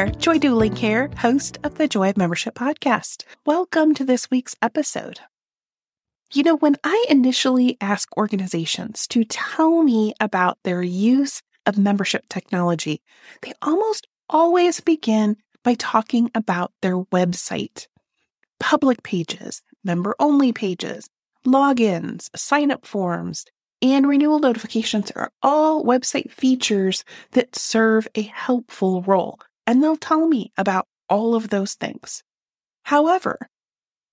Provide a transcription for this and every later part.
There, Joy Duling here, host of the Joy of Membership podcast. Welcome to this week's episode. You know, when I initially ask organizations to tell me about their use of membership technology, they almost always begin by talking about their website. Public pages, member only pages, logins, sign up forms, and renewal notifications are all website features that serve a helpful role and they'll tell me about all of those things. However,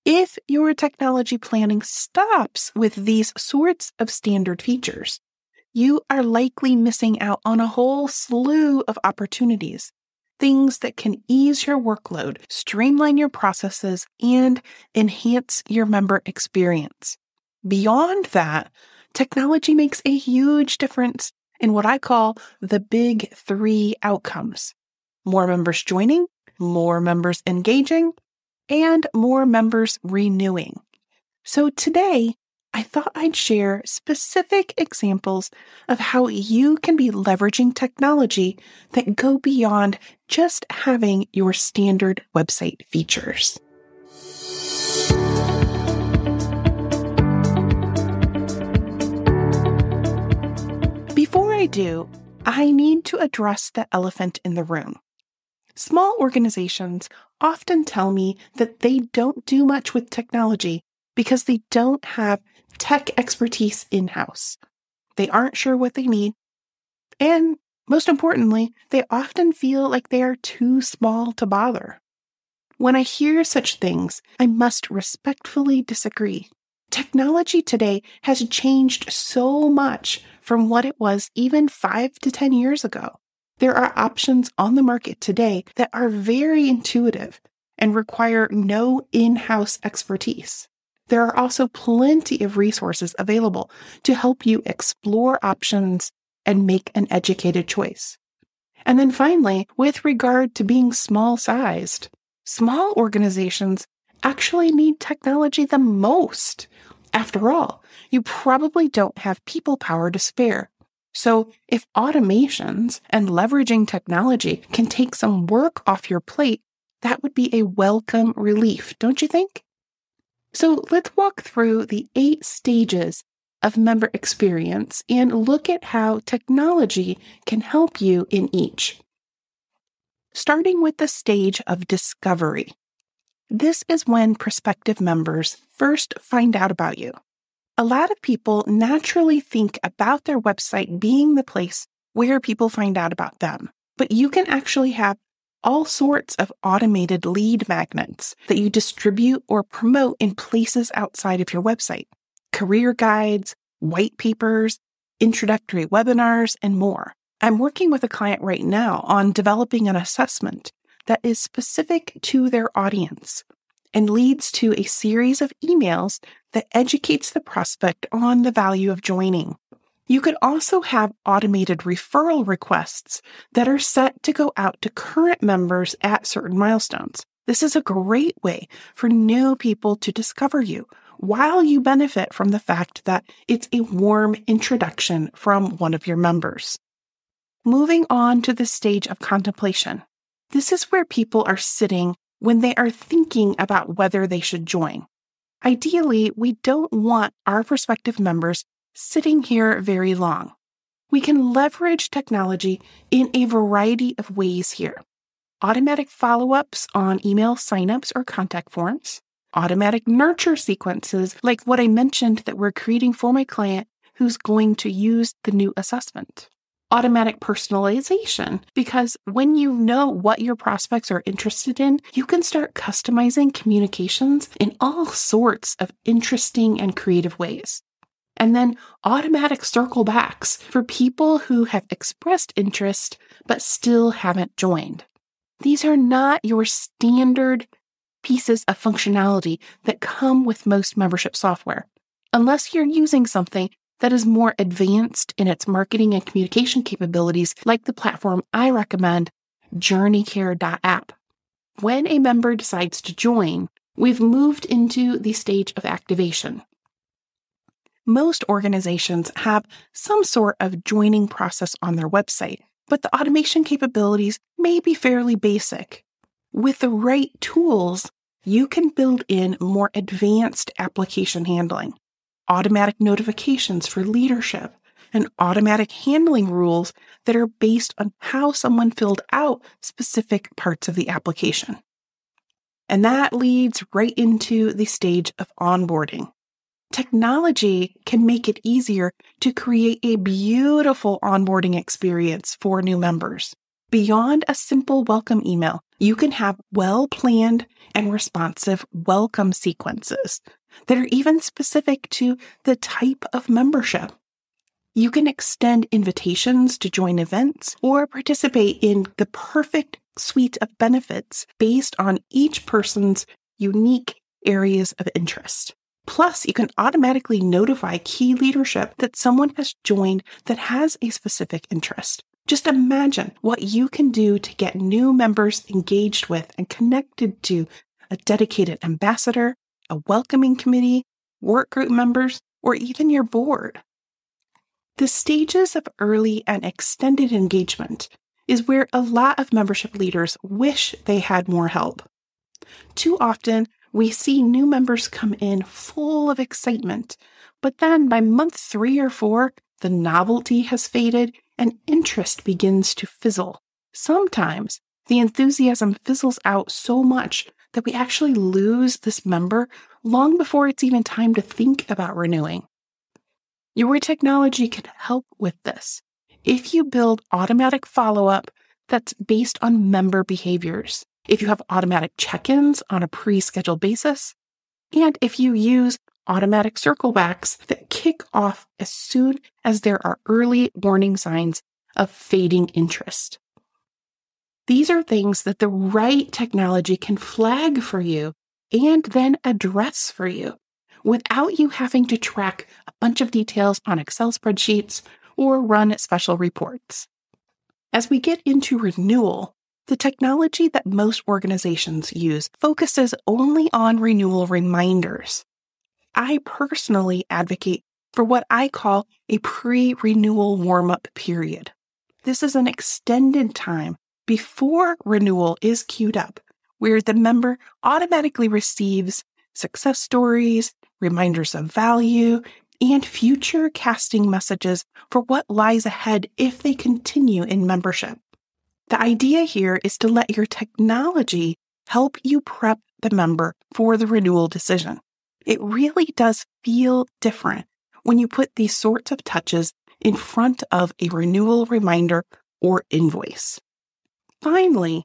if your technology planning stops with these sorts of standard features, you are likely missing out on a whole slew of opportunities, things that can ease your workload, streamline your processes, and enhance your member experience. Beyond that, technology makes a huge difference in what I call the big three outcomes more members joining, more members engaging, and more members renewing. So today, I thought I'd share specific examples of how you can be leveraging technology that go beyond just having your standard website features. Before I do, I need to address the elephant in the room. Small organizations often tell me that they don't do much with technology because they don't have tech expertise in house. They aren't sure what they need. And most importantly, they often feel like they are too small to bother. When I hear such things, I must respectfully disagree. Technology today has changed so much from what it was even five to 10 years ago. There are options on the market today that are very intuitive and require no in house expertise. There are also plenty of resources available to help you explore options and make an educated choice. And then finally, with regard to being small sized, small organizations actually need technology the most. After all, you probably don't have people power to spare so, if automations and leveraging technology can take some work off your plate, that would be a welcome relief, don't you think? So, let's walk through the eight stages of member experience and look at how technology can help you in each. Starting with the stage of discovery. This is when prospective members first find out about you a lot of people naturally think about their website being the place where people find out about them. But you can actually have all sorts of automated lead magnets that you distribute or promote in places outside of your website career guides, white papers, introductory webinars, and more. I'm working with a client right now on developing an assessment that is specific to their audience and leads to a series of emails that educates the prospect on the value of joining. You could also have automated referral requests that are set to go out to current members at certain milestones. This is a great way for new people to discover you while you benefit from the fact that it's a warm introduction from one of your members. Moving on to the stage of contemplation. This is where people are sitting when they are thinking about whether they should join. Ideally, we don't want our prospective members sitting here very long. We can leverage technology in a variety of ways here. automatic follow ups on email signups or contact forms, automatic nurture sequences like what I mentioned that we're creating for my client who's going to use the new assessment. Automatic personalization, because when you know what your prospects are interested in, you can start customizing communications in all sorts of interesting and creative ways. And then automatic circle backs for people who have expressed interest but still haven't joined. These are not your standard pieces of functionality that come with most membership software. Unless you're using something that is more advanced in its marketing and communication capabilities, like the platform I recommend, journeycare.app. When a member decides to join, we've moved into the stage of activation. Most organizations have some sort of joining process on their website, but the automation capabilities may be fairly basic. With the right tools, you can build in more advanced application handling automatic notifications for leadership, and automatic handling rules that are based on how someone filled out specific parts of the application. And that leads right into the stage of onboarding. Technology can make it easier to create a beautiful onboarding experience for new members. Beyond a simple welcome email, you can have well planned and responsive welcome sequences that are even specific to the type of membership. You can extend invitations to join events or participate in the perfect suite of benefits based on each person's unique areas of interest. Plus, you can automatically notify key leadership that someone has joined that has a specific interest. Just imagine what you can do to get new members engaged with and connected to a dedicated ambassador, a welcoming committee, work group members, or even your board. The stages of early and extended engagement is where a lot of membership leaders wish they had more help. Too often, we see new members come in full of excitement, but then by month three or four, the novelty has faded and interest begins to fizzle. Sometimes the enthusiasm fizzles out so much that we actually lose this member long before it's even time to think about renewing. Your technology can help with this if you build automatic follow up that's based on member behaviors, if you have automatic check ins on a pre scheduled basis, and if you use automatic circle backs that kick off as soon as there are early warning signs of fading interest. These are things that the right technology can flag for you and then address for you without you having to track a bunch of details on Excel spreadsheets or run special reports. As we get into renewal, the technology that most organizations use focuses only on renewal reminders. I personally advocate for what I call a pre renewal warm up period. This is an extended time before renewal is queued up, where the member automatically receives success stories, reminders of value, and future casting messages for what lies ahead if they continue in membership. The idea here is to let your technology help you prep the member for the renewal decision. It really does feel different when you put these sorts of touches in front of a renewal reminder or invoice. Finally,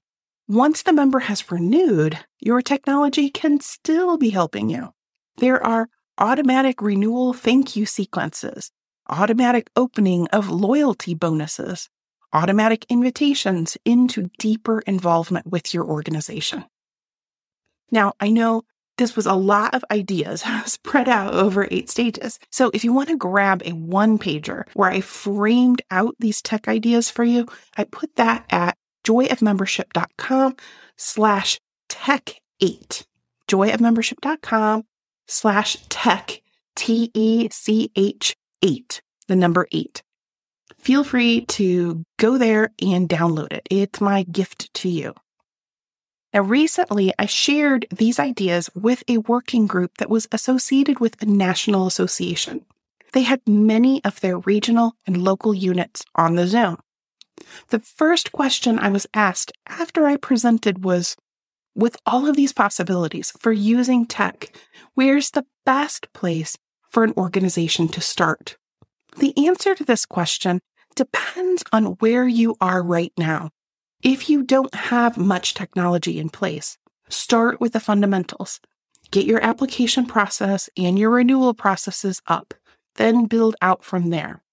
once the member has renewed, your technology can still be helping you. There are automatic renewal thank you sequences, automatic opening of loyalty bonuses, automatic invitations into deeper involvement with your organization. Now, I know this was a lot of ideas spread out over eight stages. So if you want to grab a one pager where I framed out these tech ideas for you, I put that at joyofmembership.com slash tech eight. Joyofmembership.com slash tech, T E C H eight, the number eight. Feel free to go there and download it. It's my gift to you. Now, recently I shared these ideas with a working group that was associated with a national association. They had many of their regional and local units on the Zoom. The first question I was asked after I presented was with all of these possibilities for using tech, where's the best place for an organization to start? The answer to this question depends on where you are right now. If you don't have much technology in place, start with the fundamentals. Get your application process and your renewal processes up, then build out from there.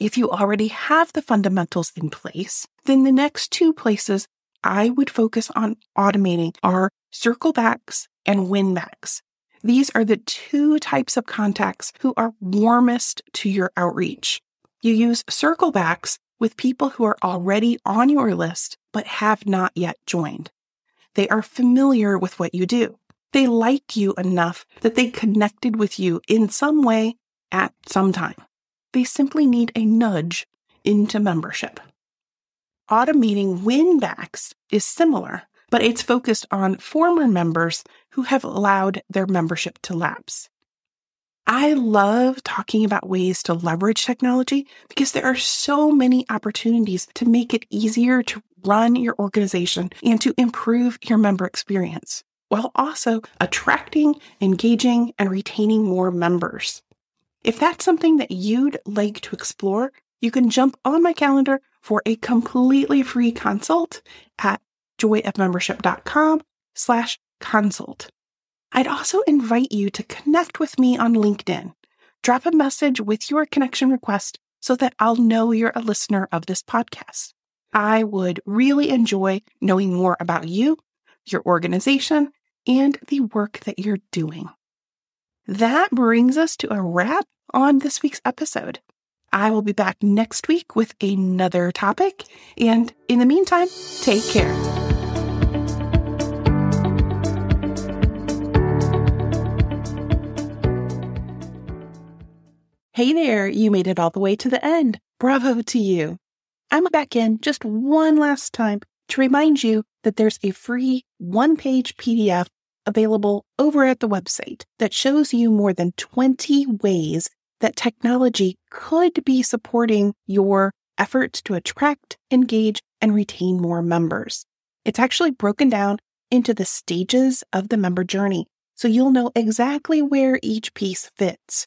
If you already have the fundamentals in place, then the next two places I would focus on automating are circlebacks and win winbacks. These are the two types of contacts who are warmest to your outreach. You use circlebacks with people who are already on your list but have not yet joined. They are familiar with what you do. They like you enough that they connected with you in some way at some time. They simply need a nudge into membership. Automating winbacks is similar, but it's focused on former members who have allowed their membership to lapse. I love talking about ways to leverage technology because there are so many opportunities to make it easier to run your organization and to improve your member experience while also attracting, engaging, and retaining more members. If that's something that you'd like to explore, you can jump on my calendar for a completely free consult at joyofmembership.com slash consult. I'd also invite you to connect with me on LinkedIn. Drop a message with your connection request so that I'll know you're a listener of this podcast. I would really enjoy knowing more about you, your organization, and the work that you're doing. That brings us to a wrap on this week's episode. I will be back next week with another topic, and in the meantime, take care. Hey there, you made it all the way to the end. Bravo to you. I'm back in just one last time to remind you that there's a free one page PDF available over at the website that shows you more than 20 ways that technology could be supporting your efforts to attract, engage, and retain more members. It's actually broken down into the stages of the member journey, so you'll know exactly where each piece fits.